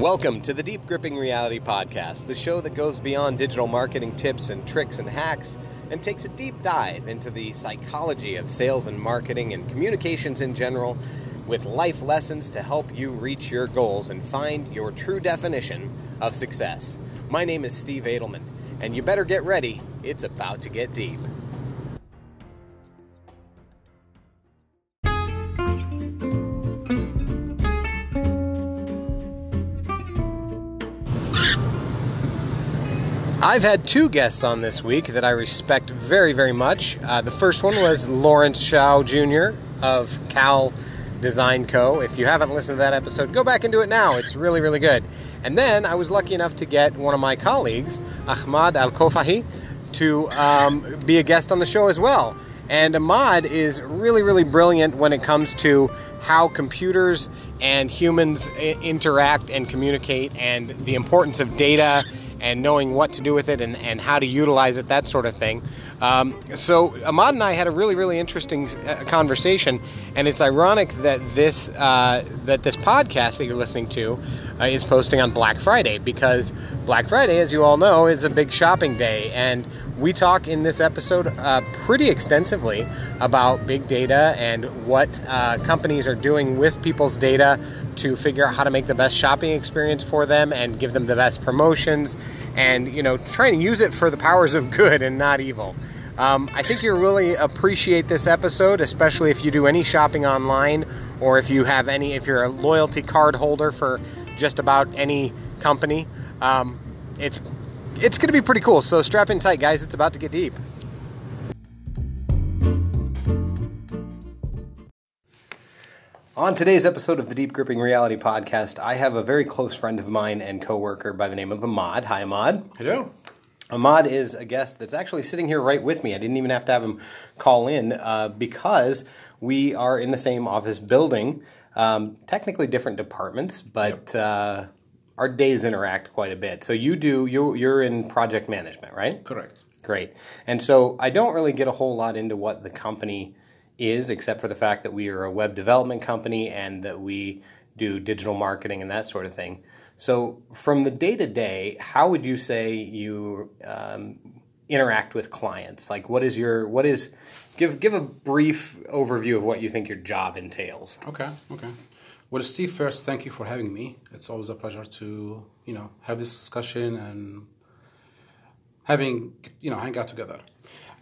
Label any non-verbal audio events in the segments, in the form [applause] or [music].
Welcome to the Deep Gripping Reality Podcast, the show that goes beyond digital marketing tips and tricks and hacks and takes a deep dive into the psychology of sales and marketing and communications in general with life lessons to help you reach your goals and find your true definition of success. My name is Steve Adelman, and you better get ready, it's about to get deep. I've had two guests on this week that I respect very, very much. Uh, the first one was Lawrence Shao Jr. of Cal Design Co. If you haven't listened to that episode, go back and do it now. It's really, really good. And then I was lucky enough to get one of my colleagues, Ahmad Al Kofahi, to um, be a guest on the show as well. And Ahmad is really, really brilliant when it comes to how computers and humans interact and communicate and the importance of data and knowing what to do with it and, and how to utilize it, that sort of thing. Um, so Ahmad and I had a really, really interesting uh, conversation, and it's ironic that this uh, that this podcast that you're listening to uh, is posting on Black Friday because Black Friday, as you all know, is a big shopping day, and we talk in this episode uh, pretty extensively about big data and what uh, companies are doing with people's data to figure out how to make the best shopping experience for them and give them the best promotions and you know try and use it for the powers of good and not evil. Um, i think you'll really appreciate this episode especially if you do any shopping online or if you have any if you're a loyalty card holder for just about any company. Um, it's it's going to be pretty cool so strap in tight guys it's about to get deep On today's episode of the Deep Gripping Reality Podcast, I have a very close friend of mine and coworker by the name of Ahmad. Hi, Ahmad. Hello. Ahmad is a guest that's actually sitting here right with me. I didn't even have to have him call in uh, because we are in the same office building. Um, technically different departments, but uh, our days interact quite a bit. So you do you you're in project management, right? Correct. Great. And so I don't really get a whole lot into what the company is, except for the fact that we are a web development company and that we do digital marketing and that sort of thing. So, from the day to day, how would you say you um, interact with clients? Like, what is your what is give give a brief overview of what you think your job entails. Okay. Okay. Well, Steve, first, thank you for having me. It's always a pleasure to you know have this discussion and having you know hang out together.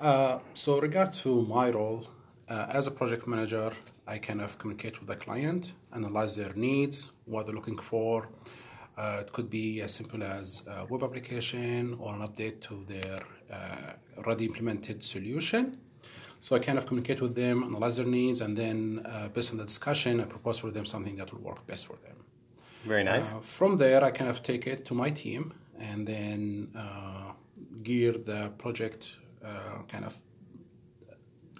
Uh, so, regard to my role uh, as a project manager, I kind of communicate with the client, analyze their needs, what they're looking for. Uh, it could be as simple as a web application or an update to their uh, already implemented solution. So I kind of communicate with them, analyze their needs, and then uh, based on the discussion, I propose for them something that will work best for them. Very nice. Uh, from there, I kind of take it to my team and then uh, gear the project, uh, kind of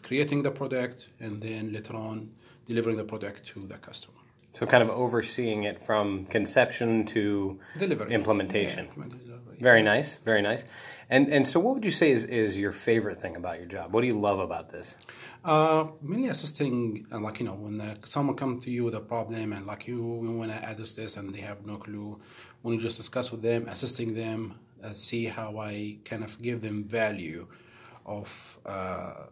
creating the product, and then later on delivering the product to the customer. so, kind of overseeing it from conception to Delivery. implementation. Yeah, implement- delivery. Very nice, very nice. And and so, what would you say is, is your favorite thing about your job? What do you love about this? Uh, mainly assisting, uh, like you know, when uh, someone come to you with a problem and like you, we want to address this and they have no clue, when you just discuss with them, assisting them, uh, see how I kind of give them value of uh,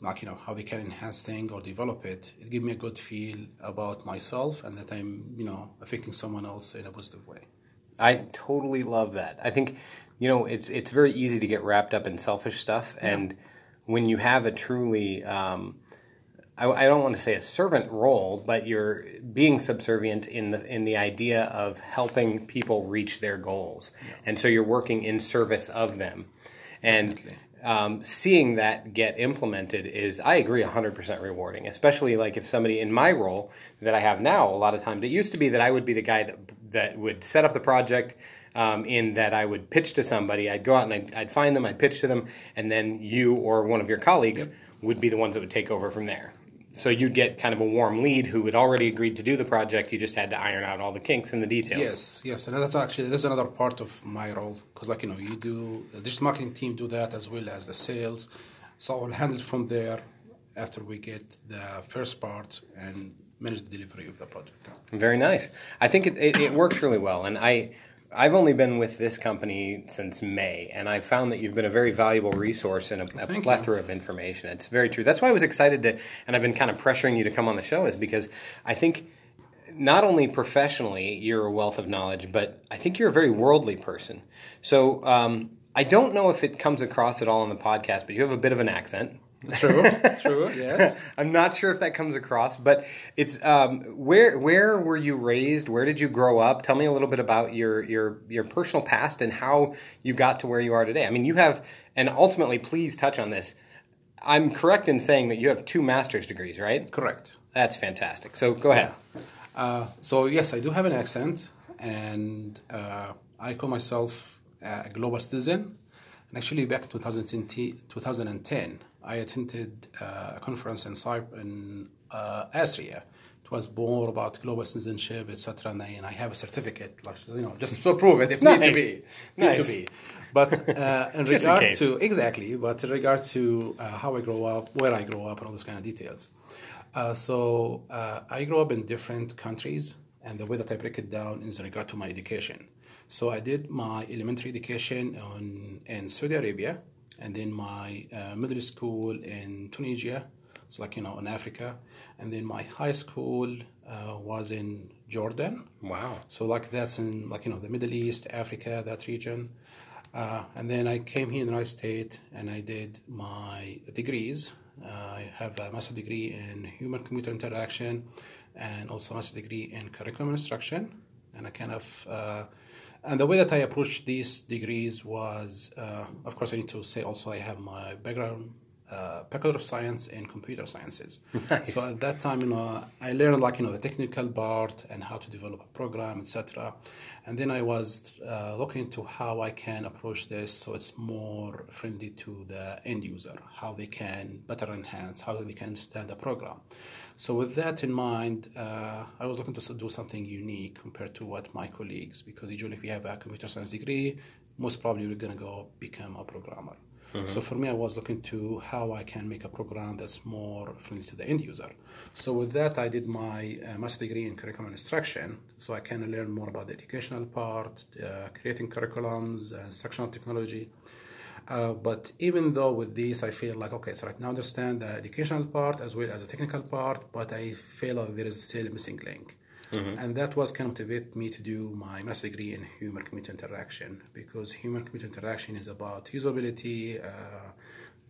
like you know how they can enhance thing or develop it. It gives me a good feel about myself and that I'm you know affecting someone else in a positive way. I totally love that. I think you know it's it's very easy to get wrapped up in selfish stuff, and when you have a truly um, I, I don't want to say a servant role, but you're being subservient in the in the idea of helping people reach their goals, and so you're working in service of them, and um, seeing that get implemented is I agree 100% rewarding, especially like if somebody in my role that I have now. A lot of times, it used to be that I would be the guy that that would set up the project. Um, in that I would pitch to somebody, I'd go out and I'd, I'd find them, I'd pitch to them, and then you or one of your colleagues would be the ones that would take over from there. So you'd get kind of a warm lead who had already agreed to do the project. You just had to iron out all the kinks and the details. Yes, yes, and that's actually that's another part of my role because, like you know, you do the digital marketing team do that as well as the sales. So I'll handle it from there after we get the first part and manage the delivery of the project. Very nice. I think it, it, it works really well, and I. I've only been with this company since May, and I found that you've been a very valuable resource and a, a plethora of information. It's very true. That's why I was excited to, and I've been kind of pressuring you to come on the show, is because I think not only professionally you're a wealth of knowledge, but I think you're a very worldly person. So um, I don't know if it comes across at all on the podcast, but you have a bit of an accent. True, true, [laughs] yes. I'm not sure if that comes across, but it's um, where where were you raised? Where did you grow up? Tell me a little bit about your your your personal past and how you got to where you are today. I mean, you have, and ultimately, please touch on this. I'm correct in saying that you have two master's degrees, right? Correct. That's fantastic. So go ahead. Uh, so yes, I do have an accent, and uh, I call myself a global citizen. And actually, back in 2010, 2010 I attended uh, a conference in Cyprus, in uh, Austria. It was more about global citizenship, etc. And, I- and I have a certificate, like you know, just to prove it if need to be. Need Nice. to be. But uh, in [laughs] Just in regard to exactly, but in regard to uh, how I grow up, where I grow up, and all those kind of details. Uh, so uh, I grew up in different countries, and the way that I break it down is in regard to my education. So I did my elementary education on, in Saudi Arabia, and then my uh, middle school in Tunisia, so like you know in Africa, and then my high school uh, was in Jordan. Wow. So like that's in like you know the Middle East, Africa, that region. Uh, and then I came here in the United States and I did my degrees. Uh, I have a master degree in human computer interaction and also a master degree in curriculum instruction. And I kind of uh, and the way that I approached these degrees was, uh, of course, I need to say also I have my background, uh, Bachelor of Science in Computer Sciences. Nice. So at that time, you know, I learned like you know the technical part and how to develop a program, etc. And then I was uh, looking into how I can approach this so it's more friendly to the end user, how they can better enhance, how they can understand the program. So with that in mind, uh, I was looking to do something unique compared to what my colleagues, because usually if you have a computer science degree, most probably you're gonna go become a programmer. So for me, I was looking to how I can make a program that's more friendly to the end user. So with that, I did my uh, master degree in curriculum instruction, so I can learn more about the educational part, uh, creating curriculums, uh, instructional technology. Uh, but even though with this, I feel like okay, so I now understand the educational part as well as the technical part, but I feel like there is still a missing link. And that was kind of motivate me to do my master degree in human computer interaction because human computer interaction is about usability, uh,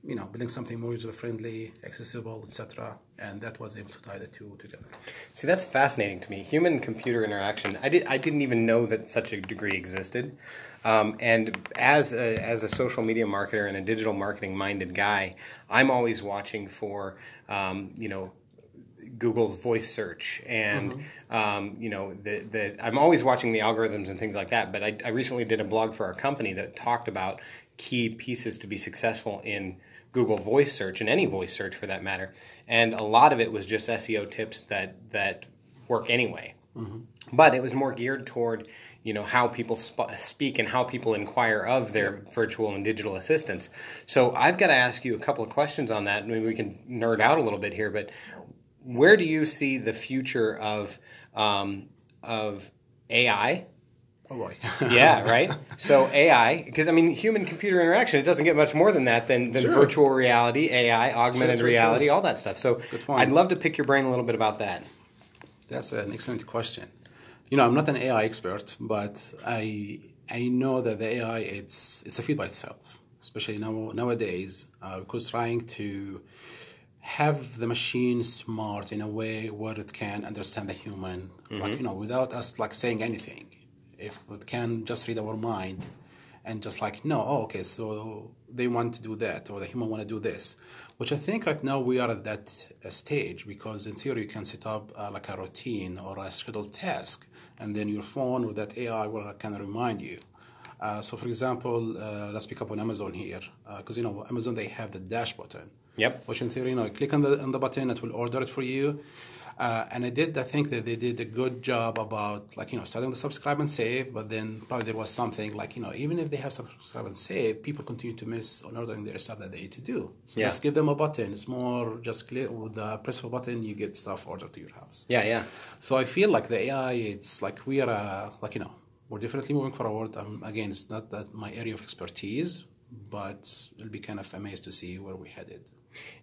you know, building something more user friendly, accessible, etc. And that was able to tie the two together. See, that's fascinating to me. Human computer interaction. I did. I didn't even know that such a degree existed. Um, and as a, as a social media marketer and a digital marketing minded guy, I'm always watching for um, you know Google's voice search and um, you know the, the I'm always watching the algorithms and things like that. But I, I recently did a blog for our company that talked about key pieces to be successful in Google voice search and any voice search for that matter. And a lot of it was just SEO tips that that work anyway. But it was more geared toward you know how people sp- speak and how people inquire of their virtual and digital assistants. So I've got to ask you a couple of questions on that. Maybe we can nerd out a little bit here, but where do you see the future of um, of AI? Oh boy. [laughs] Yeah, right. So AI, because I mean, human computer interaction, it doesn't get much more than that than, than Sure. virtual reality, AI, augmented sure, reality, sure. all that stuff. So I'd love to pick your brain a little bit about that. That's an excellent question. You know, I'm not an AI expert, but I I know that the AI it's it's a field by itself, especially now nowadays, uh, because trying to have the machine smart in a way where it can understand the human, like you know, without us like saying anything. If it can just read our mind and just like no, oh, okay, so they want to do that, or the human want to do this, which I think right now we are at that uh, stage because in theory you can set up uh, like a routine or a scheduled task, and then your phone with that AI will kind of remind you. Uh, so, for example, uh, let's pick up on Amazon here, because you know Amazon they have the dash button. Yep. Which in theory, you know, click on the on the button, it will order it for you. Uh, and I did, I think that they did a good job about, like, you know, starting with subscribe and save, but then probably there was something like, you know, even if they have subscribe and save, people continue to miss on ordering their stuff that they need to do. So Yeah. let's give them a button. It's more just click with the press of a button, you get stuff ordered to your house. Yeah, yeah. So I feel like the AI, it's like we are, uh, like, you know, we're definitely moving forward. Um, again, it's not that my area of expertise, but it'll be kind of amazed to see where we headed.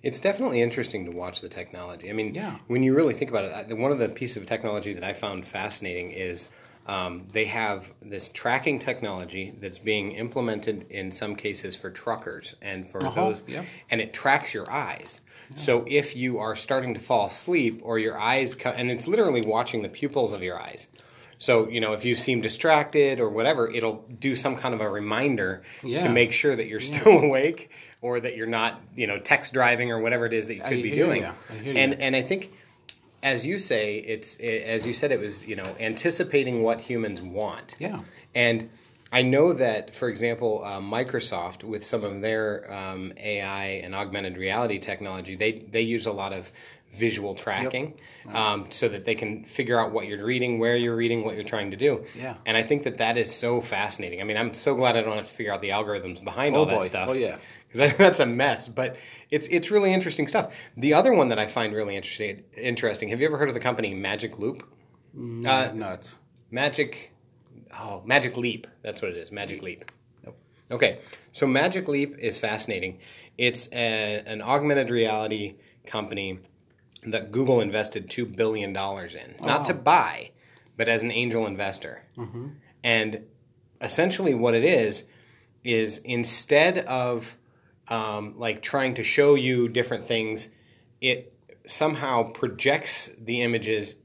It's definitely interesting to watch the technology. I mean, Yeah. when you really think about it, one of the pieces of technology that I found fascinating is um, they have this tracking technology that's being implemented in some cases for truckers and for Uh-huh, those, yeah. and it tracks your eyes. So if you are starting to fall asleep or your eyes, co- and it's literally watching the pupils of your eyes. So you know if you seem distracted or whatever, it'll do some kind of a reminder Yeah. to make sure that you're still [laughs] awake or that you're not you know text driving or whatever it is that you could I be doing. I and ya. and I think as you say, it's as you said, it was you know anticipating what humans want. Yeah. And I know that, for example, uh, Microsoft with some of their um, AI and augmented reality technology, they they use a lot of visual tracking um, so that they can figure out what you're reading, where you're reading, what you're trying to do. Yeah. And I think that that is so fascinating. I mean, I'm so glad I don't have to figure out the algorithms behind Oh, all that boy. stuff. Oh, yeah. Because [laughs] that's a mess. But it's it's really interesting stuff. The other one that I find really interesting interesting. Have you ever heard of the company Magic Loop? Uh, Not. Magic, oh, Magic Leap. That's what it is. Magic Leap. Nope. Okay, so Magic Leap is fascinating. It's a, an augmented reality company that Google invested two billion dollars in, not wow. to buy, but as an angel investor. And essentially, what it is is instead of um, like trying to show you different things, it somehow projects the images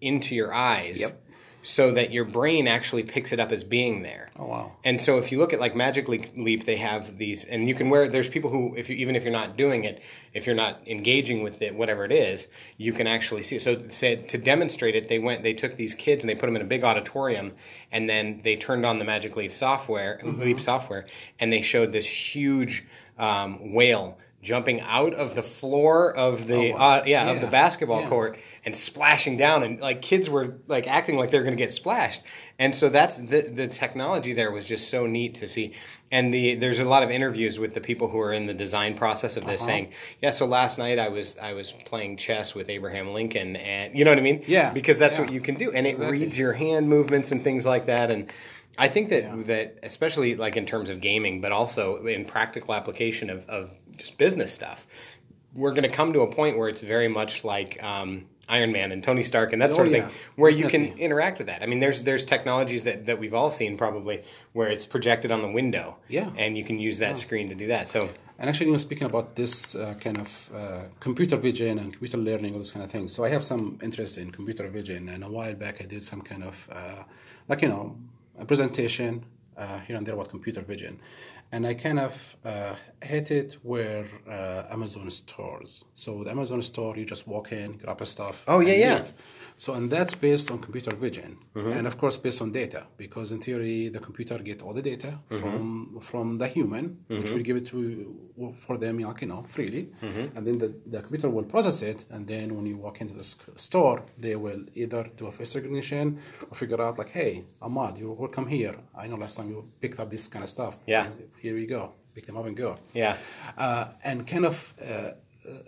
into your eyes, Yep. so that your brain actually picks it up as being there. Oh, wow. And so if you look at like Magic Leap, they have these, and you can wear. There's people who, if you, even if you're not doing it, if you're not engaging with it, whatever it is, you can actually see. It. So say, to demonstrate it, they went, they took these kids and they put them in a big auditorium, and then they turned on the Magic Leap software, Leap software, and they showed this huge um, whale jumping out of the floor of the Oh, wow. uh, yeah, of the basketball Yeah. court and splashing down. And like kids were like acting like they were going to get splashed. And so that's the the technology there was just so neat to see. And the there's a lot of interviews with the people who are in the design process of this Uh-huh. saying yeah so last night I was I was playing chess with Abraham Lincoln and you know what I mean? Yeah, because that's what you can do. And it reads your hand movements and things like that. And I think that Yeah. that especially like in terms of gaming but also in practical application of, of just business stuff we're going to come to a point where it's very much like um, Iron Man and Tony Stark and that Oh, sort of yeah. thing, where you can interact with that. I mean, there's there's technologies that, that we've all seen probably where it's projected on the window, Yeah. and you can use that screen to do that. So And actually, you know, speaking about this uh, kind of uh, computer vision and computer learning, all those kind of things. So I have some interest in computer vision, and a while back I did some kind of, uh, like you know, a presentation uh, here and there about computer vision, and I kind of uh, hit it where uh, Amazon stores. So with Amazon store, you just walk in, grab a stuff. Oh, yeah, yeah. leave. So and that's based on computer vision, and of course based on data, because in theory the computer get all the data from from the human, which will give it to for them, like, you know, freely, and then the, the computer will process it, and then when you walk into the store, they will either do a face recognition or figure out like, hey, Ahmad, you welcome here. I know last time you picked up this kind of stuff. Yeah. Here we go. Pick them up and go yeah, uh, and kind of uh,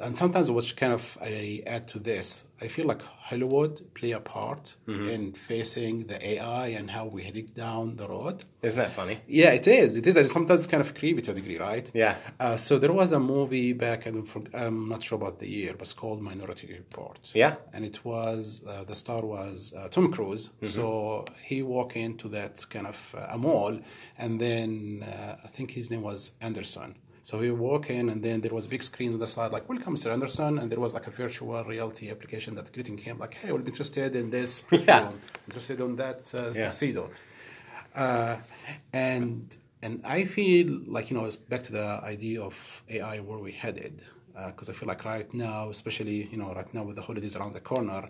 and sometimes which kind of I add to this, I feel like Hollywood play a part Mm-hmm. in facing the AI and how we heading down the road. isn't that funny? Yeah, it is. It is. And sometimes it's kind of creepy to a degree, right? Yeah. Uh, so there was a movie back, I am not sure about the year, but it's called Minority Report. Yeah. And it was, uh, the star was uh, Tom Cruise. So he walked into that kind of uh, a mall, and then uh, I think his name was Anderson. So he walked in, and then there was big screens on the side, like "Welcome, Mr. Anderson," and there was like a virtual reality application that greeting him, like, "Hey, we'll be interested in this perfume, [laughs] Yeah. interested on that uh, Yeah. tuxedo." uh, and and I feel like you know it's back to the idea of AI where we headed because I feel like right now, especially you know right now with the holidays around the corner,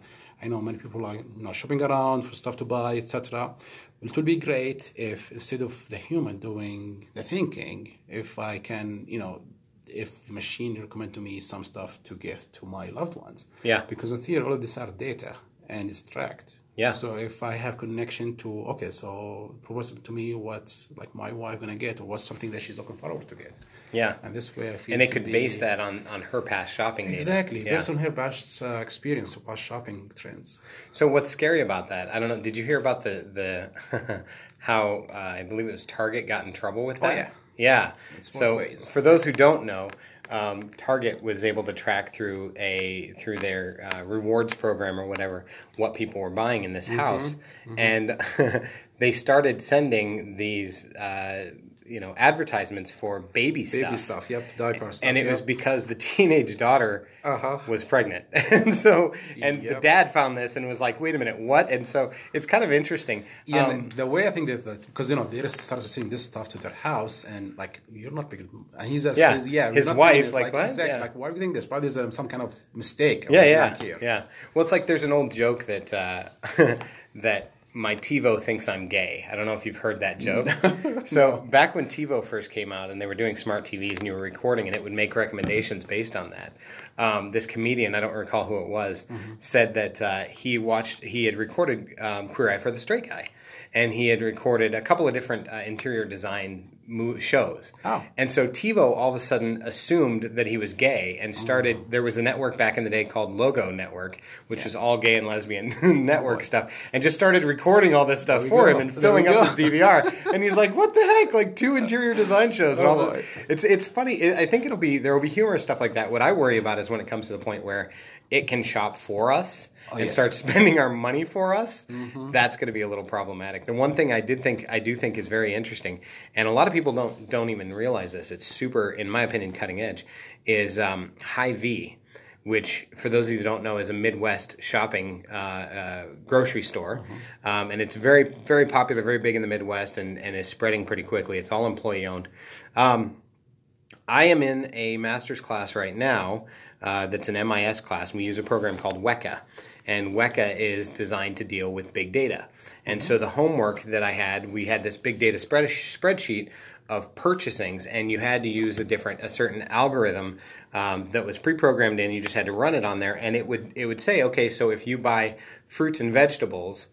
I know many people are you know shopping around for stuff to buy, etc. It would be great if instead of the human doing the thinking, if I can you know if the machine recommend to me some stuff to give to my loved ones. Yeah. Because in theory, all of these are data and it's tracked. Yeah. So if I have connection to okay, so propose to me what's like my wife gonna get or what's something that she's looking forward to get. Yeah. And this way, I feel And they could be- base that on, on her past shopping data. exactly Yeah. based on her past uh, experience or past shopping trends. So what's scary about that? I don't know. Did you hear about the the [laughs] how uh, I believe it was Target got in trouble with Oh, that? yeah. Yeah. It's so for those who don't know, um, Target was able to track through a through their uh, rewards program or whatever what people were buying in this Mm-hmm. house, and [laughs] they started sending these. Uh, you know, advertisements for baby stuff. Baby stuff, yep, diaper stuff. and it yep. was because the [laughs] teenage daughter Uh-huh. was pregnant, [laughs] and so and the dad found this and was like, "Wait a minute, what?" And so it's kind of interesting. Yeah, Um, the way I think that, because you know they just started sending this stuff to their house, and like you're not big, and he's a, Yeah, he's, yeah, his wife, it, like, what? exactly, Yeah. like why are we doing this? Probably there's um, some kind of mistake. yeah, yeah, here. yeah. Well, it's like there's an old joke that uh, [laughs] that my TiVo thinks I'm gay. I don't know if you've heard that joke. [laughs] so back when TiVo first came out and they were doing smart TVs and you were recording and it would make recommendations based on that. Um, this comedian, I don't recall who it was, said that uh, he watched, he had recorded um, Queer Eye for the Straight Guy, and he had recorded a couple of different uh, interior design shows. Oh. And so TiVo all of a sudden assumed that he was gay and started. There was a network back in the day called Logo Network, which was all gay and lesbian [laughs] network stuff, and just started recording all this stuff for him and filling up his DVR. [laughs] and he's like, "What the heck? Like two interior design shows and Oh, all that." It's it's funny. It, I think it'll be there will be humorous stuff like that. What I worry about is when it comes to the point where it can shop for us. And yeah. start [laughs] spending our money for us, that's going to be a little problematic. The one thing I did think I do think is very interesting, and a lot of people don't don't even realize this. It's super, in my opinion, cutting edge. Is um, Hy-Vee, which for those of you who don't know is a Midwest shopping uh, uh, grocery store, um, and it's very very popular, very big in the Midwest, and, and is spreading pretty quickly. It's all employee owned. Um, I am in a master's class right now uh, that's an MIS class. We use a program called Weka, and Weka is designed to deal with big data. And so the homework that I had, we had this big data spread- spreadsheet of purchasings, and you had to use a different, a certain algorithm um, that was pre-programmed in. You just had to run it on there, and it would it would say, okay, so if you buy fruits and vegetables,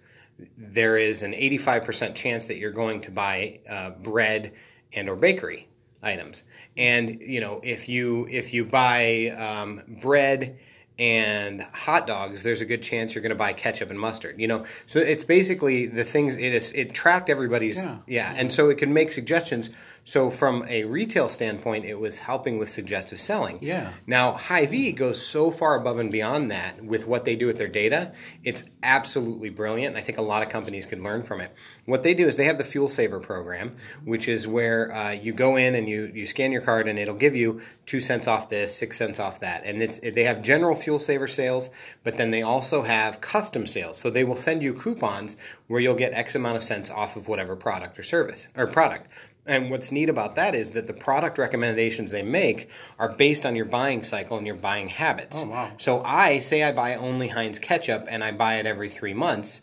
there is an 85% chance that you're going to buy uh, bread and or bakery items and you know if you if you buy um, bread and hot dogs there's a good chance you're going to buy ketchup and mustard you know so it's basically the things it is it tracked everybody's Yeah. yeah and so it can make suggestions so from a retail standpoint it was helping with suggestive selling Yeah. now, Hy-Vee goes so far above and beyond that with what they do with their data. It's absolutely brilliant, and I think a lot of companies could learn from it. What they do is they have the Fuel Saver program, which is where uh, you go in and you, you scan your card, and it'll give you two cents off this, six cents off that. And it's they have general Fuel Saver sales, but then they also have custom sales. So they will send you coupons where you'll get X amount of cents off of whatever product or service or product. And what's neat about that is that the product recommendations they make are based on your buying cycle and your buying habits. Oh, wow. So I say I buy only Heinz ketchup and I buy it every three months.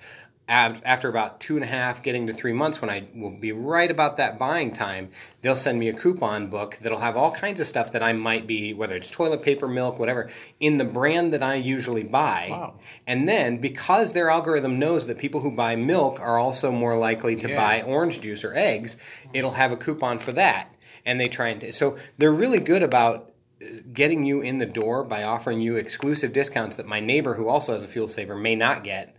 Af- After about two and a half, getting to three months, when I will be right about that buying time, they'll send me a coupon book that'll have all kinds of stuff that I might be, whether it's toilet paper, milk, whatever, in the brand that I usually buy. Wow. And then because their algorithm knows that people who buy milk are also more likely to Yeah. buy orange juice or eggs, it'll have a coupon for that. And they try and so they're really good about uh, getting you in the door by offering you exclusive discounts that my neighbor who also has a fuel saver may not get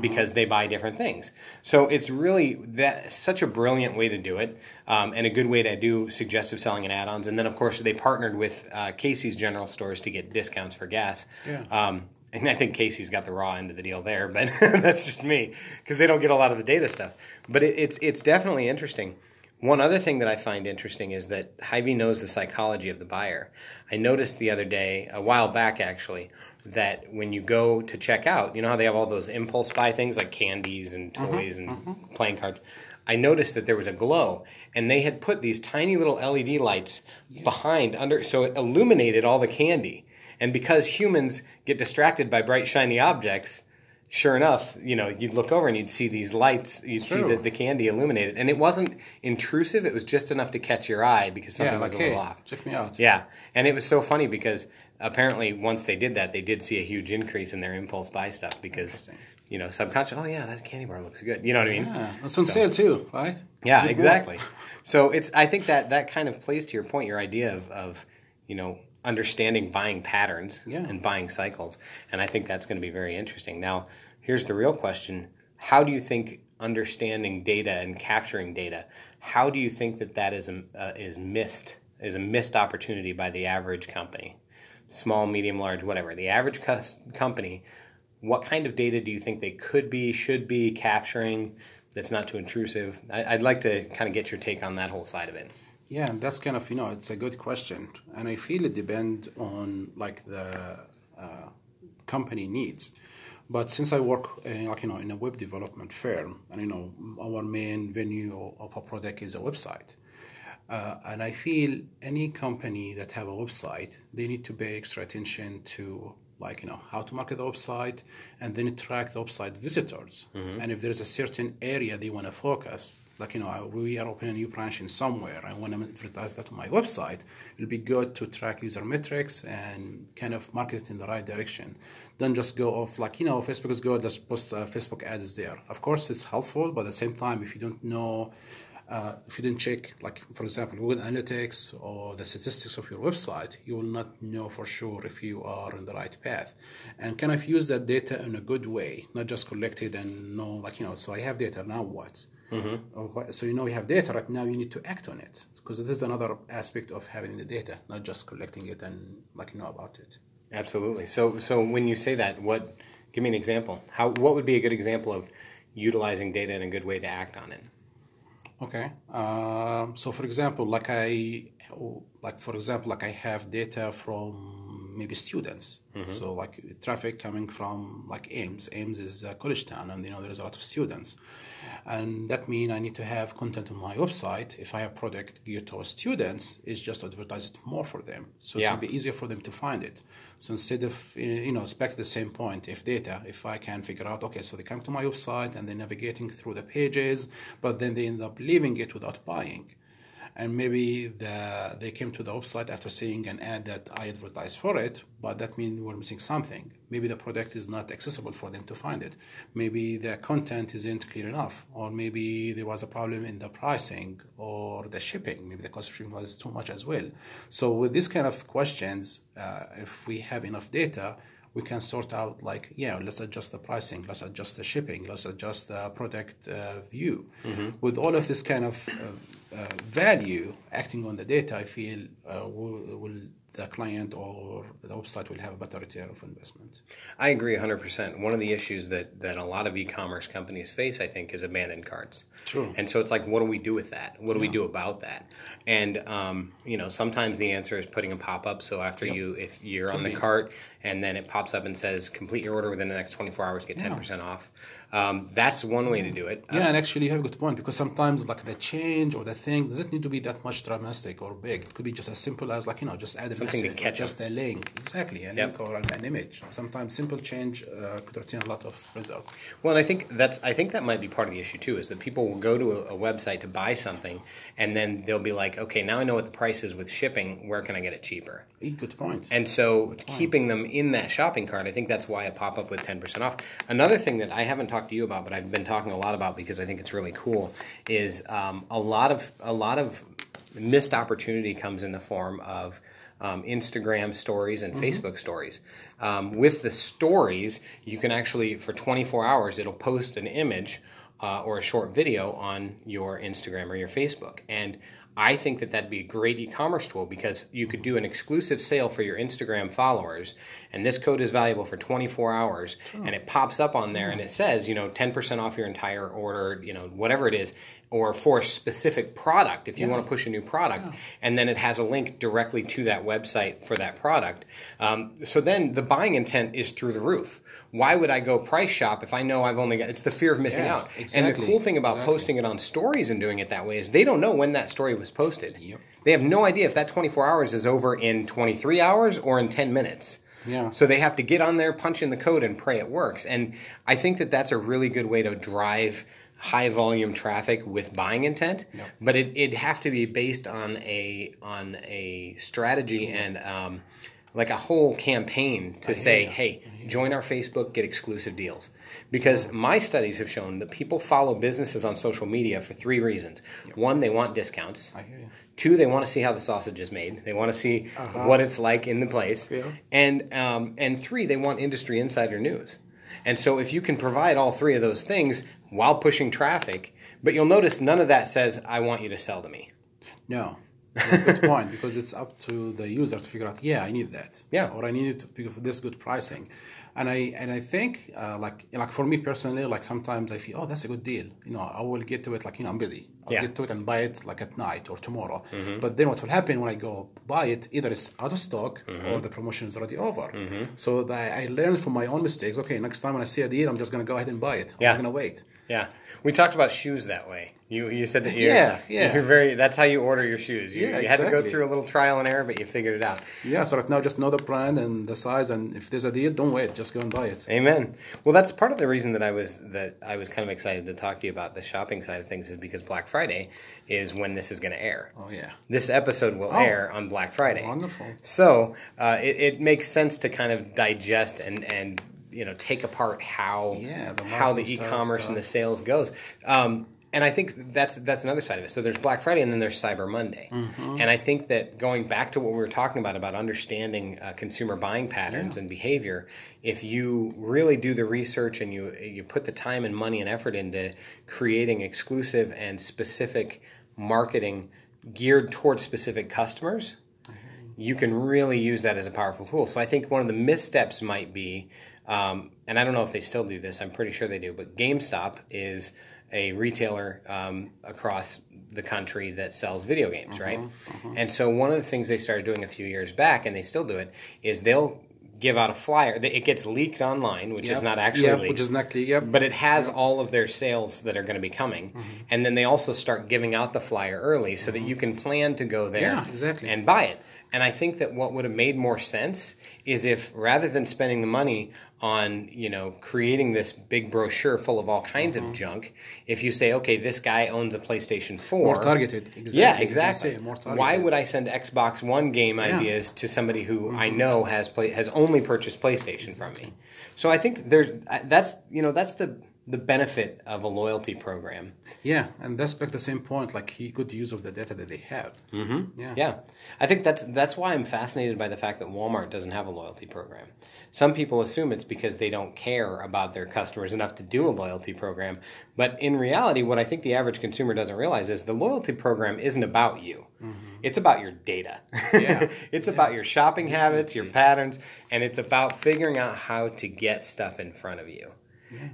because they buy different things. So it's really that such a brilliant way to do it, um, and a good way to do suggestive selling and add-ons. And then of course they partnered with uh, Casey's General Stores to get discounts for gas. Yeah. Um, and I think Casey's got the raw end of the deal there, but [laughs] that's just me because they don't get a lot of the data stuff. But it, it's it's definitely interesting. One other thing that I find interesting is that Hy-Vee knows the psychology of the buyer. I noticed the other day, a while back actually, that when you go to check out, you know how they have all those impulse buy things like candies and mm-hmm, toys and mm-hmm. playing cards. I noticed that there was a glow, and they had put these tiny little LED lights behind under, so it illuminated all the candy. And because humans get distracted by bright shiny objects, sure enough, you know, you'd look over and you'd see these lights, you'd see True. the, the candy illuminated, and it wasn't intrusive. It was just enough to catch your eye because something yeah, was a little hey, off. check me out. Yeah, and it was so funny because apparently once they did that, they did see a huge increase in their impulse buy stuff because you know subconscious. Oh yeah, that candy bar looks good. You know what I mean? Yeah, it's on sale too, right? Yeah, Good exactly. So it's I think that that kind of plays to your point, your idea of, of you know understanding buying patterns Yeah. and buying cycles, and I think that's going to be very interesting. Now, here's the real question: How do you think understanding data and capturing data? How do you think that that is a, uh, is missed is a missed opportunity by the average company, small, medium, large, whatever. The average company what kind of data do you think they could be, should be capturing that's not too intrusive? I, I'd like to kind of get your take on that whole side of it. Yeah, that's kind of you know it's a good question, and I feel it depends on like the uh, company needs. But since I work uh, like you know in a web development firm, and you know our main venue of a product is a website, uh, and I feel any company that have a website, they need to pay extra attention to like you know how to market the website and then track the website visitors. And if there's a certain area they want to focus, like you know we are opening a new branch in somewhere, I want to advertise that on my website. It'll be good to track user metrics and kind of market it in the right direction. Don't just go off like you know Facebook is good. Let's post uh, Facebook ads there. Of course, it's helpful, but at the same time, if you don't know uh, if you didn't check, like for example, Google Analytics or the statistics of your website, you will not know for sure if you are on the right path. And kind of use that data in a good way, not just collect it and know, like, you know, so I have data, now what? What- So you know you have data, right now you need to act on it. Because this is another aspect of having the data, not just collecting it and like know about it. Absolutely. So, so when you say that, what? Give me an example. How? What would be a good example of utilizing data in a good way to act on it? Okay. Um, so, for example, like I, like for example, like I have data from maybe students. So, like traffic coming from like Ames. Ames is a college town, and you know there's a lot of students, and that means I need to have content on my website. If I have product geared towards students, is just advertise it more for them, so Yeah. it'll be easier for them to find it. So instead of uh, you know, it's back to the same point. If data, if I can figure out, okay, so they come to my website and they're navigating through the pages, but then they end up leaving it without buying. And maybe the, they came to the website after seeing an ad that I advertised for it, but that means we're missing something. Maybe the product is not accessible for them to find it. Maybe the content isn't clear enough, or maybe there was a problem in the pricing or the shipping. Maybe the cost of shipping was too much as well. So with these kind of questions, uh, if we have enough data, we can sort out like yeah let's adjust the pricing let's adjust the shipping let's adjust the product uh, view with all of this kind of uh, value acting on the data i feel uh, will, will the client or the website will have a better return of investment I agree 100%. One of the issues that, that a lot of e-commerce companies face, I think, is abandoned carts. True. And so it's like, what do we do with that? What do we do about that? And, um, you know, sometimes the answer is putting a pop-up. So after you, if you're on the be. cart and then it pops up and says, complete your order within the next 24 hours, get 10% off. Um, that's one way to do it. yeah and actually you have a good point because sometimes like the change or the thing doesn't need to be that much dramatic or big it could be just as simple as like you know just add a Something message or catch just a link exactly a Yep. link or an, image sometimes simple change uh, could return a lot of result Well, and I think that's I think that might be part of the issue too. Is that people will go to a, a website to buy something, and then they'll be like, okay, now I know what the price is with shipping. Where can I get it cheaper? Good point And so, keeping them in that shopping cart, I think that's why a pop up with ten percent off. Another thing that I haven't talked to you about, but I've been talking a lot about because I think it's really cool, is um, a lot of a lot of missed opportunity comes in the form of um, Instagram stories and Facebook stories. Um, with the stories, you can actually for 24 hours it'll post an image uh, or a short video on your Instagram or your Facebook. And I think that that'd be a great e-commerce tool because you could do an exclusive sale for your Instagram followers, and this code is valuable for 24 hours, and it pops up on there and it says, you know, 10% off your entire order, you know, whatever it is, or for a specific product if you want to push a new product, and then it has a link directly to that website for that product. Um, so then the buying intent is through the roof. Why would I go price shop if I know I've only got? It's the fear of missing Yeah, out. And the cool thing about exactly. posting it on stories and doing it that way is they don't know when that story was posted. Yep. They have no idea if that 24 hours is over in 23 hours or in 10 minutes. Yeah. So they have to get on there, punch in the code, and pray it works. And I think that that's a really good way to drive high volume traffic with buying intent. Yep. But it, it'd have to be based on a on a strategy and um, like a whole campaign to say, hey, join our Facebook, get exclusive deals. Because my studies have shown that people follow businesses on social media for three reasons. One, they want discounts. I hear you. Two, they want to see how the sausage is made. They want to see what it's like in the place. Yeah. And um, and three, they want industry insider news. And so if you can provide all three of those things while pushing traffic, but you'll notice none of that says, "I want you to sell to me." No. Good point because it's up to the user to figure out. Yeah, I need that. Yeah. Or I need it to pick up this good pricing, and I and I think uh, like like for me personally, like sometimes I feel oh that's a good deal. You know, I will get to it like you know I'm busy. I'll Yeah. get to it and buy it like at night or tomorrow. Mm-hmm. But then what will happen when I go buy it? Either it's out of stock mm-hmm. or the promotion is already over. Mm-hmm. So that I learned from my own mistakes. Okay, next time when I see a deal, I'm just gonna go ahead and buy it. I'm Yeah. not gonna wait. Yeah, we talked about shoes that way. You you said that you're, Yeah, yeah. you're very. That's how you order your shoes. You, Yeah, you had to go through a little trial and error, but you figured it out. Yeah. So right now, just know the brand and the size, and if there's a deal, don't wait. Just go and buy it. Amen. Well, that's part of the reason that I was that I was kind of excited to talk to you about the shopping side of things is because Black Friday is when this is going to air. Oh yeah. This episode will Oh. air on Black Friday. Wonderful. So uh, it, it makes sense to kind of digest and and you know take apart how Yeah, the how the e-commerce and the sales goes. Um, and I think that's that's another side of it. So there's Black Friday and then there's Cyber Monday. Mm-hmm. And I think that going back to what we were talking about about understanding uh, consumer buying patterns and behavior, if you really do the research and you you put the time and money and effort into creating exclusive and specific marketing geared towards specific customers, you can really use that as a powerful tool. So I think one of the missteps might be, um, and I don't know if they still do this. I'm pretty sure they do, but GameStop is a retailer um, across the country that sells video games, right? And so one of the things they started doing a few years back, and they still do it, is they'll give out a flyer. It gets leaked online, which is not actually Yep, leaked which is not leaked. yep. but it has all of their sales that are going to be coming Mm-hmm. and then they also start giving out the flyer early so that you can plan to go there Yeah, exactly. and buy it and i think that what would have made more sense is if rather than spending the money on you know creating this big brochure full of all kinds Mm-hmm. of junk if you say okay this guy owns a playstation 4 more targeted. Exactly. yeah, exactly. targeted. Why would I send Xbox One game Yeah. Mm-hmm. ideas to somebody who I know has play, has only purchased PlayStation from me? So I think there's that's you know that's the the benefit of a loyalty program. Yeah, and that's back the same point. Like he good use of the data that they have. Mm-hmm. Yeah. Yeah, I think that's that's why I'm fascinated by the fact that Walmart doesn't have a loyalty program. Some people assume it's because they don't care about their customers enough to do a loyalty program, but in reality, what I think the average consumer doesn't realize is the loyalty program isn't about you. It's about your data. Yeah. [laughs] it's about your shopping habits, your patterns, and it's about figuring out how to get stuff in front of you.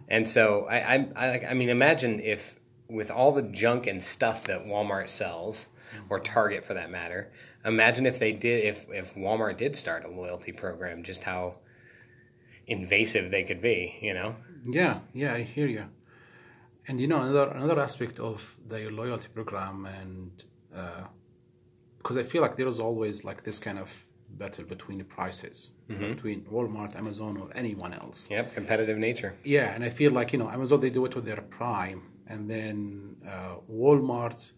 And so I, I, I, I mean, imagine if with all the junk and stuff that Walmart sells, mm-hmm. or Target for that matter, imagine if they did, if if Walmart did start a loyalty program, just how invasive they could be. You know? Yeah, yeah, I hear you. And you know another another aspect of the loyalty program, and uh, because I feel like there is always like this kind of battle between the prices between Walmart, Amazon, or anyone else. Yep. Competitive nature. Yeah, and I feel like you know Amazon they do it with their Prime, and then uh, Walmart.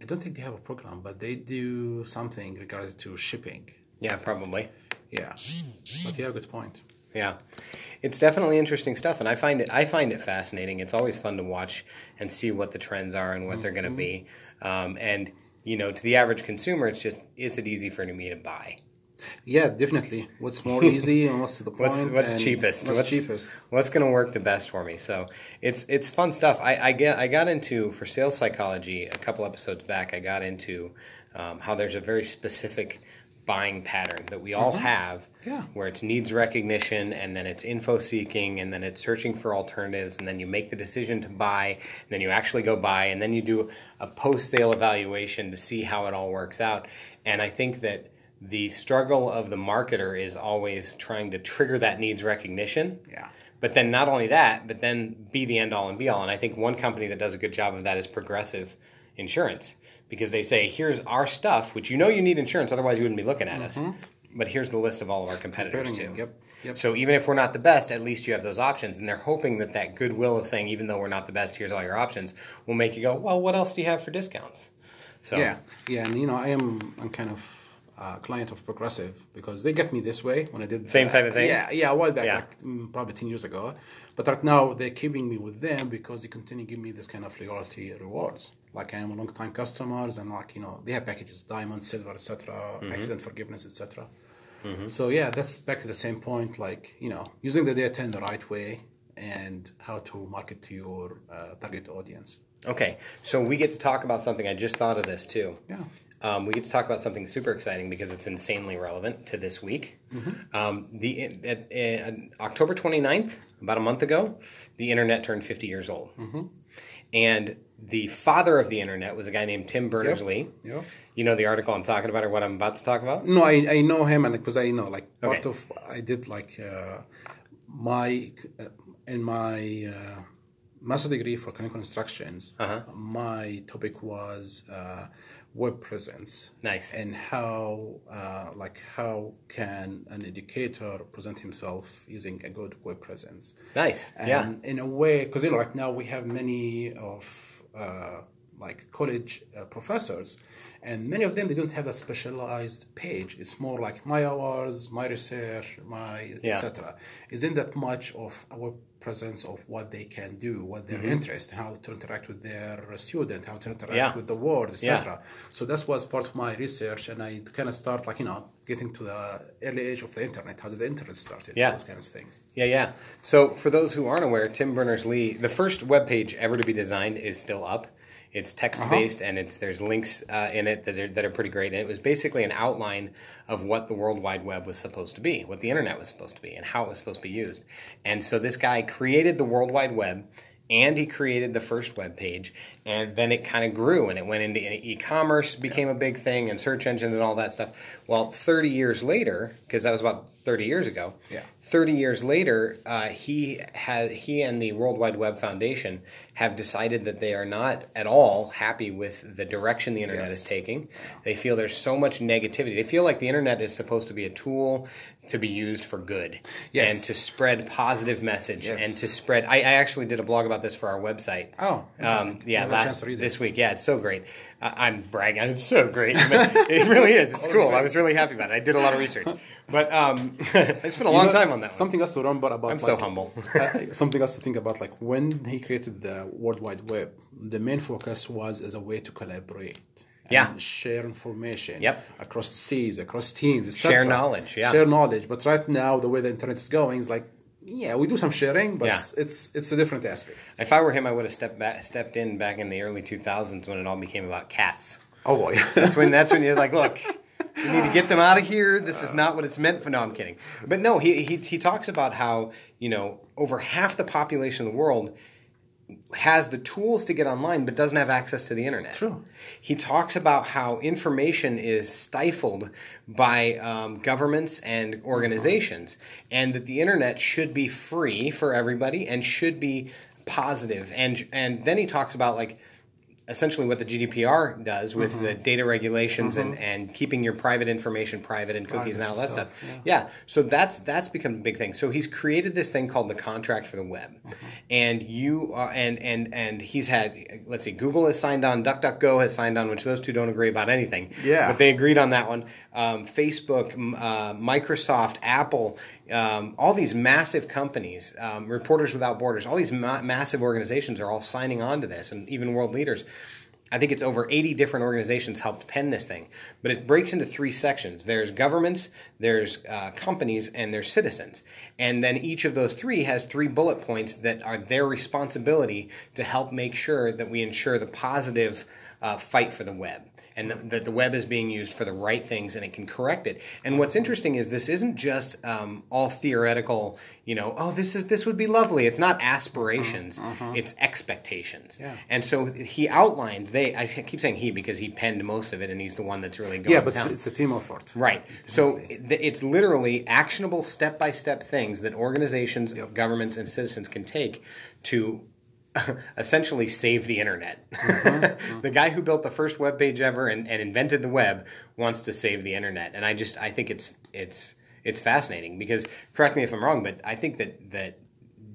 I don't think they have a program, but they do something regarding to shipping. Yeah, probably. Yeah, but yeah, good point. Yeah, it's definitely interesting stuff, and I find it I find it fascinating. It's always fun to watch and see what the trends are and what they're going to be. Um, and you know, to the average consumer, it's just is it easy for me to buy? Yeah, definitely. What's more easy [laughs] and what's to the point? What's what's cheapest? What's, cheapest? What's going to work the best for me? So it's it's fun stuff. I, I get I got into for sales psychology a couple episodes back. I got into um, how there's a very specific buying pattern that we all have, Mm-hmm. Yeah. where it's needs recognition and then it's info seeking and then it's searching for alternatives and then you make the decision to buy and then you actually go buy and then you do a post sale evaluation to see how it all works out. And I think that the struggle of the marketer is always trying to trigger that needs recognition. Yeah. But then not only that, but then be the end all and be all. And I think one company that does a good job of that is Progressive Insurance because they say, here's our stuff, which you know you need insurance, otherwise you wouldn't be looking at us. Mm-hmm. but here's the list of all of our competitors too. yep, yep. So even if we're not the best, at least you have those options, and they're hoping that that goodwill of saying, even though we're not the best, here's all your options, will make you go, well, what else do you have for discounts? So Yeah, yeah, and you know, I am I'm kind of a client of Progressive because they get me this way when I did Same uh, type of thing? Yeah, yeah, a while back, Yeah. like mm, probably ten years ago. But right now they're keeping me with them because they continue to give me this kind of loyalty rewards. Like I am a long time customers, and like you know, they have packages diamond, silver, etc., Mm-hmm. accident forgiveness, etc. So yeah, that's back to the same point. Like you know, using the data in the right way and how to market to your uh, target audience. Okay, so we get to talk about something. I just thought of this too. Yeah. Um, we get to talk about something super exciting because it's insanely relevant to this week. Um, the at, at October 29th, about a month ago, the internet turned 50 years old. And the father of the internet was a guy named Tim Berners Lee. Yep. You know the article I'm talking about or what I'm about to talk about? No, I, I know him, and because I know like part Okay. of I did like uh, my uh, in my uh, master degree for clinical instructions. Uh-huh. My topic was uh, web presence. Nice. And how uh, like how can an educator present himself using a good web presence? Nice. and yeah. in a way because you know right now we have many of uh, like college uh, professors and many of them they don't have a specialized page it's more like my hours my research my Yeah. etc isn't that much of our presence of what they can do what their interest how to interact with their student how to interact Mm-hmm. Yeah. with the world Yeah. etc so that was part of my research and i kind of start like you know getting to the early age of the internet how did the internet started Yeah. those kinds of things Yeah, yeah. So for those who aren't aware, Tim Berners Lee, the first web page ever to be designed is still up. It's text based and it's there's links uh, in it that are, that are pretty great. And it was basically an outline of what the World Wide Web was supposed to be, what the internet was supposed to be, and how it was supposed to be used. And so this guy created the World Wide Web and he created the first web page and then it kind of grew and it went into e-commerce became a big thing and search engine and all that stuff well 30 years later because that was about 30 years ago Yeah. 30 years later uh, he has he and the world wide web foundation have decided that they are not at all happy with the direction the internet Yes. is taking they feel there's so much negativity they feel like the internet is supposed to be a tool to be used for good Yes. and to spread positive message Yes. and to spread I, I actually did a blog about this for our website Oh, um, yeah, Never had a last, chance to read it. this week. Yeah, it's so great. I I'm bragging. [laughs] It's so great. It really is. It's [laughs] cool. I was really happy about it. I did a lot of research, [laughs] but um, [laughs] I spent a long know, time on that. One. Something else to remember about. I'm so humble. [laughs] uh, something else to think about, like when he created the World Wide Web, the main focus was as a way to collaborate. and Yeah. share information. Yep. Across seas, across teams. Share knowledge, yeah. Share knowledge. But right now, the way the internet is going is like, yeah, we do some sharing, but Yeah. it's it's a different aspect. If I were him, I would have stepped back, stepped in back in the early 2000s when it all became about cats. Oh boy. That's when that's when you're like, look, [laughs] we need to get them out of here. This is not what it's meant for. No, I'm kidding. But no, he he he talks about how you know over half the population of the world has the tools to get online but doesn't have access to the internet. True. He talks about how information is stifled by um, governments and organizations, and that the internet should be free for everybody and should be positive. And and then he talks about like essentially what the GDPR does with Mm-hmm. the data regulations and, and keeping your private information private and cookies and all that Privacy stuff. stuff, Yeah. So that's that's become a big thing. So he's created this thing called the contract for the web, Mm-hmm. and you are, and and and he's had let's see, Google has signed on, DuckDuckGo has signed on, which those two don't agree about anything. Yeah. But they agreed on that one. Um, Facebook, uh, Microsoft, Apple, um, all these massive companies, um, Reporters Without Borders, all these ma- massive organizations are all signing on to this, and even world leaders. I think it's over 80 different organizations helped pen this thing, but it breaks into three sections. There's governments, there's uh, companies, and there's citizens. And then each of those three has three bullet points that are their responsibility to help make sure that we ensure the positive uh, fight for the web and that that the web is being used for the right things and it can correct it. And what's interesting is this isn't just um, all theoretical. You know, oh, this is this would be lovely. It's not aspirations; it's expectations. Yeah. And so he outlines, They I keep saying he because he penned most of it, and he's the one that's really going. yeah, but it's, down. it's a team effort. Right. So it- it's literally actionable step by step things that organizations, governments, and citizens can take to [laughs] essentially save the internet. Mm-hmm. [laughs] the guy who built the first web page ever and, and invented the web wants to save the internet, and I just I think it's it's it's fascinating because correct me if I'm wrong, but I think that that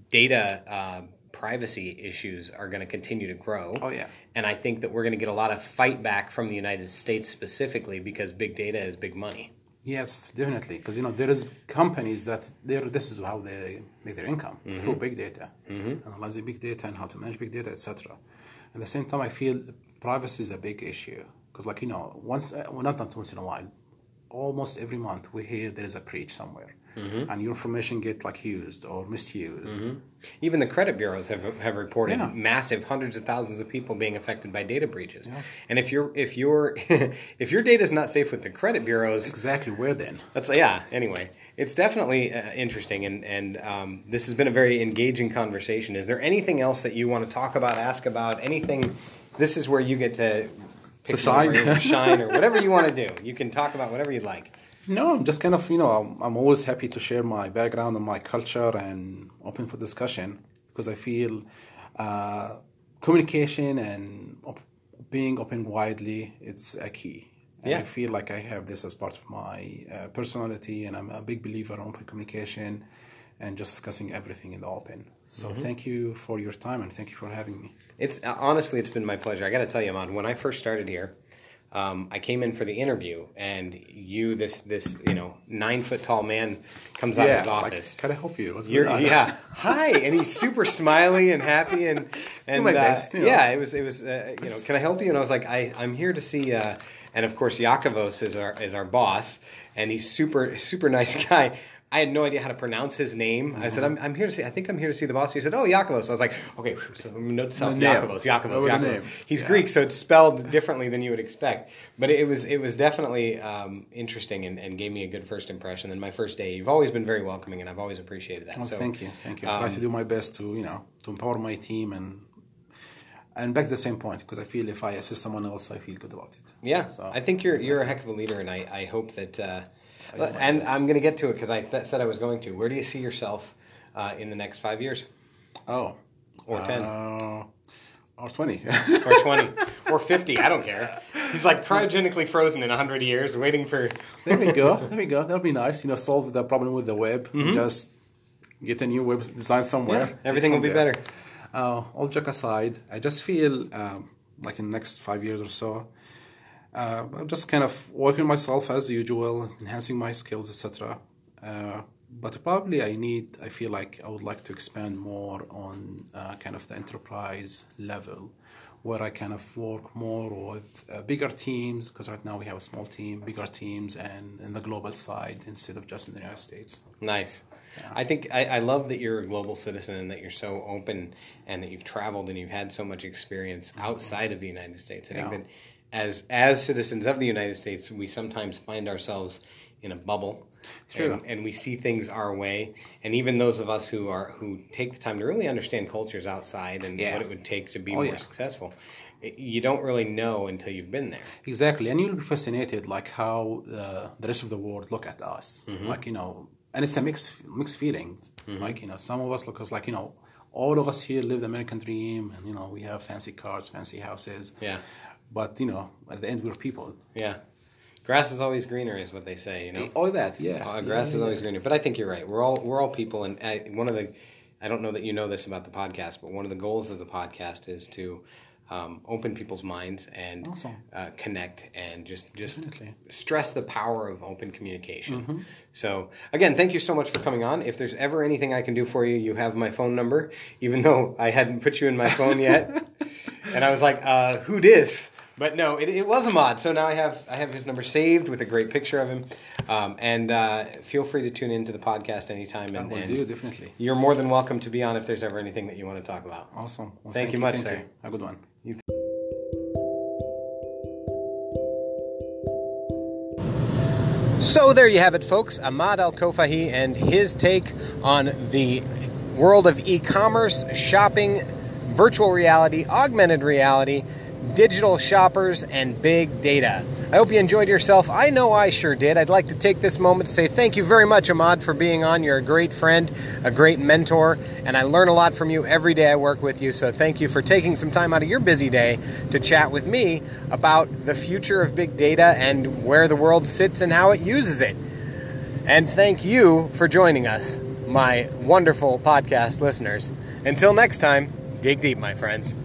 data uh, privacy issues are going to continue to grow. Oh, yeah. and I think that we're going to get a lot of fight back from the United States specifically because big data is big money. Yes, definitely. Because you know there is companies that they're this is how they make their income through big data, analyzing big data and how to manage big data, etc. At the same time, I feel privacy is a big issue because, like you know, once uh, well, not not once in a while, almost every month we hear there is a breach somewhere, and your information get like used or misused. Even the credit bureaus have have reported Yeah. massive hundreds of thousands of people being affected by data breaches. And if you're if you're [laughs] if your data is not safe with the credit bureaus, Exactly where then? that's yeah. Anyway, it's definitely uh, interesting, and and um, this has been a very engaging conversation. Is there anything else that you want to talk about, ask about, anything? This is where you get to pick To shine. your shine, or [laughs] whatever you want to do. You can talk about whatever you like. No, I'm just kind of, you know, I'm, I'm always happy to share my background and my culture and open for discussion because I feel uh, communication and op- being open widely, it's a key. And Yeah. I feel like I have this as part of my uh, personality and I'm a big believer in open communication and just discussing everything in the open. So thank you for your time and thank you for having me. It's honestly, it's been my pleasure. I got to tell you, Ahmad, when I first started here, um, I came in for the interview, and you, this this you know nine foot tall man, comes out of his like, office. can I help you? What's You're, going on? yeah, hi, and he's super smiley and happy, and [laughs] and my uh, best, you know. yeah, it was it was uh, you know, can I help you? And I was like, I I'm here to see, uh, and of course, Yakovos is our is our boss, and he's super super nice [laughs] guy. I had no idea how to pronounce his name. I said, I'm, I'm here to see, I think I'm here to see the boss. He said, Oh, Yakovos. I was like, Okay, so to note. The. Yakovos, Yakovos. name? He's Yeah. Greek, so it's spelled differently than you would expect. But it was it was definitely um, interesting and, and gave me a good first impression. And my first day, you've always been very welcoming, and I've always appreciated that. Well, so thank you, thank you. I try um, to do my best to you know to empower my team and and back to the same point because I feel if I assist someone else, I feel good about it. Yeah, So- I think you're you're a heck of a leader, and I, I hope that. Uh, do and best. I'm going to get to it because I th- said I was going to. Where do you see yourself uh, in the next five years, Oh, or ten, uh, or twenty. [laughs] or twenty, or fifty? I don't care. He's like cryogenically frozen in hundred years, waiting for. [laughs] there we go. [laughs] There we go. That'll be nice. You know, solve the problem with the web. Just get a new web design somewhere. Mm-hmm. Yeah, everything will be there. better. Uh, all joke aside, I just feel um, like in the next five years or so, uh, I'm just kind of working myself as usual, enhancing my skills, etc. Uh, but probably I need, I feel like I would like to expand more on uh, kind of the enterprise level, where I kind of work more with uh, bigger teams, because right now we have a small team, bigger teams, and in the global side instead of just in the United States. Nice. I think I, I love that you're a global citizen and that you're so open and that you've traveled and you've had so much experience outside of the United States. I think that as as citizens of the United States, we sometimes find ourselves in a bubble. True. And, and we see things our way, and even those of us who are who take the time to really understand cultures outside and Yeah. what it would take to be Oh, more yeah. successful, you don't really know until you've been there. Exactly, and you'll be fascinated like how uh, the rest of the world look at us. Like you know, and it's a mixed mixed feeling. Like you know, some of us look us like you know, all of us here live the American dream, and you know, we have fancy cars, fancy houses. Yeah, But you know, at the end, we're people. yeah. Grass is always greener, is what they say. You know. All that, yeah. Uh, grass yeah, is always greener, but I think you're right. We're all we're all people, and I, one of the I don't know that you know this about the podcast, but one of the goals of the podcast is to um, open people's minds and Awesome. uh, connect and just just Definitely. stress the power of open communication. Mm-hmm. So again, thank you so much for coming on. If there's ever anything I can do for you, you have my phone number, even though I hadn't put you in my phone yet, [laughs] and I was like, uh, "Who dis?" But no, it, it was Ahmad. So now I have I have his number saved with a great picture of him. Um, and uh, feel free to tune into the podcast anytime. I And, will and do definitely. you're more than welcome to be on if there's ever anything that you want to talk about. Awesome. Well, Thank you much, thank sir. You. A good one. So there you have it, folks. Ahmad Al Kofahi and his take on the world of e commerce, shopping, virtual reality, augmented reality, digital shoppers and big data. I hope you enjoyed yourself. I know I sure did. I'd like to take this moment to say thank you very much, Ahmad, for being on. You're a great friend, a great mentor, and I learn a lot from you every day I work with you. So thank you for taking some time out of your busy day to chat with me about the future of big data and where the world sits and how it uses it. And thank you for joining us, my wonderful podcast listeners. Until next time, dig deep, my friends.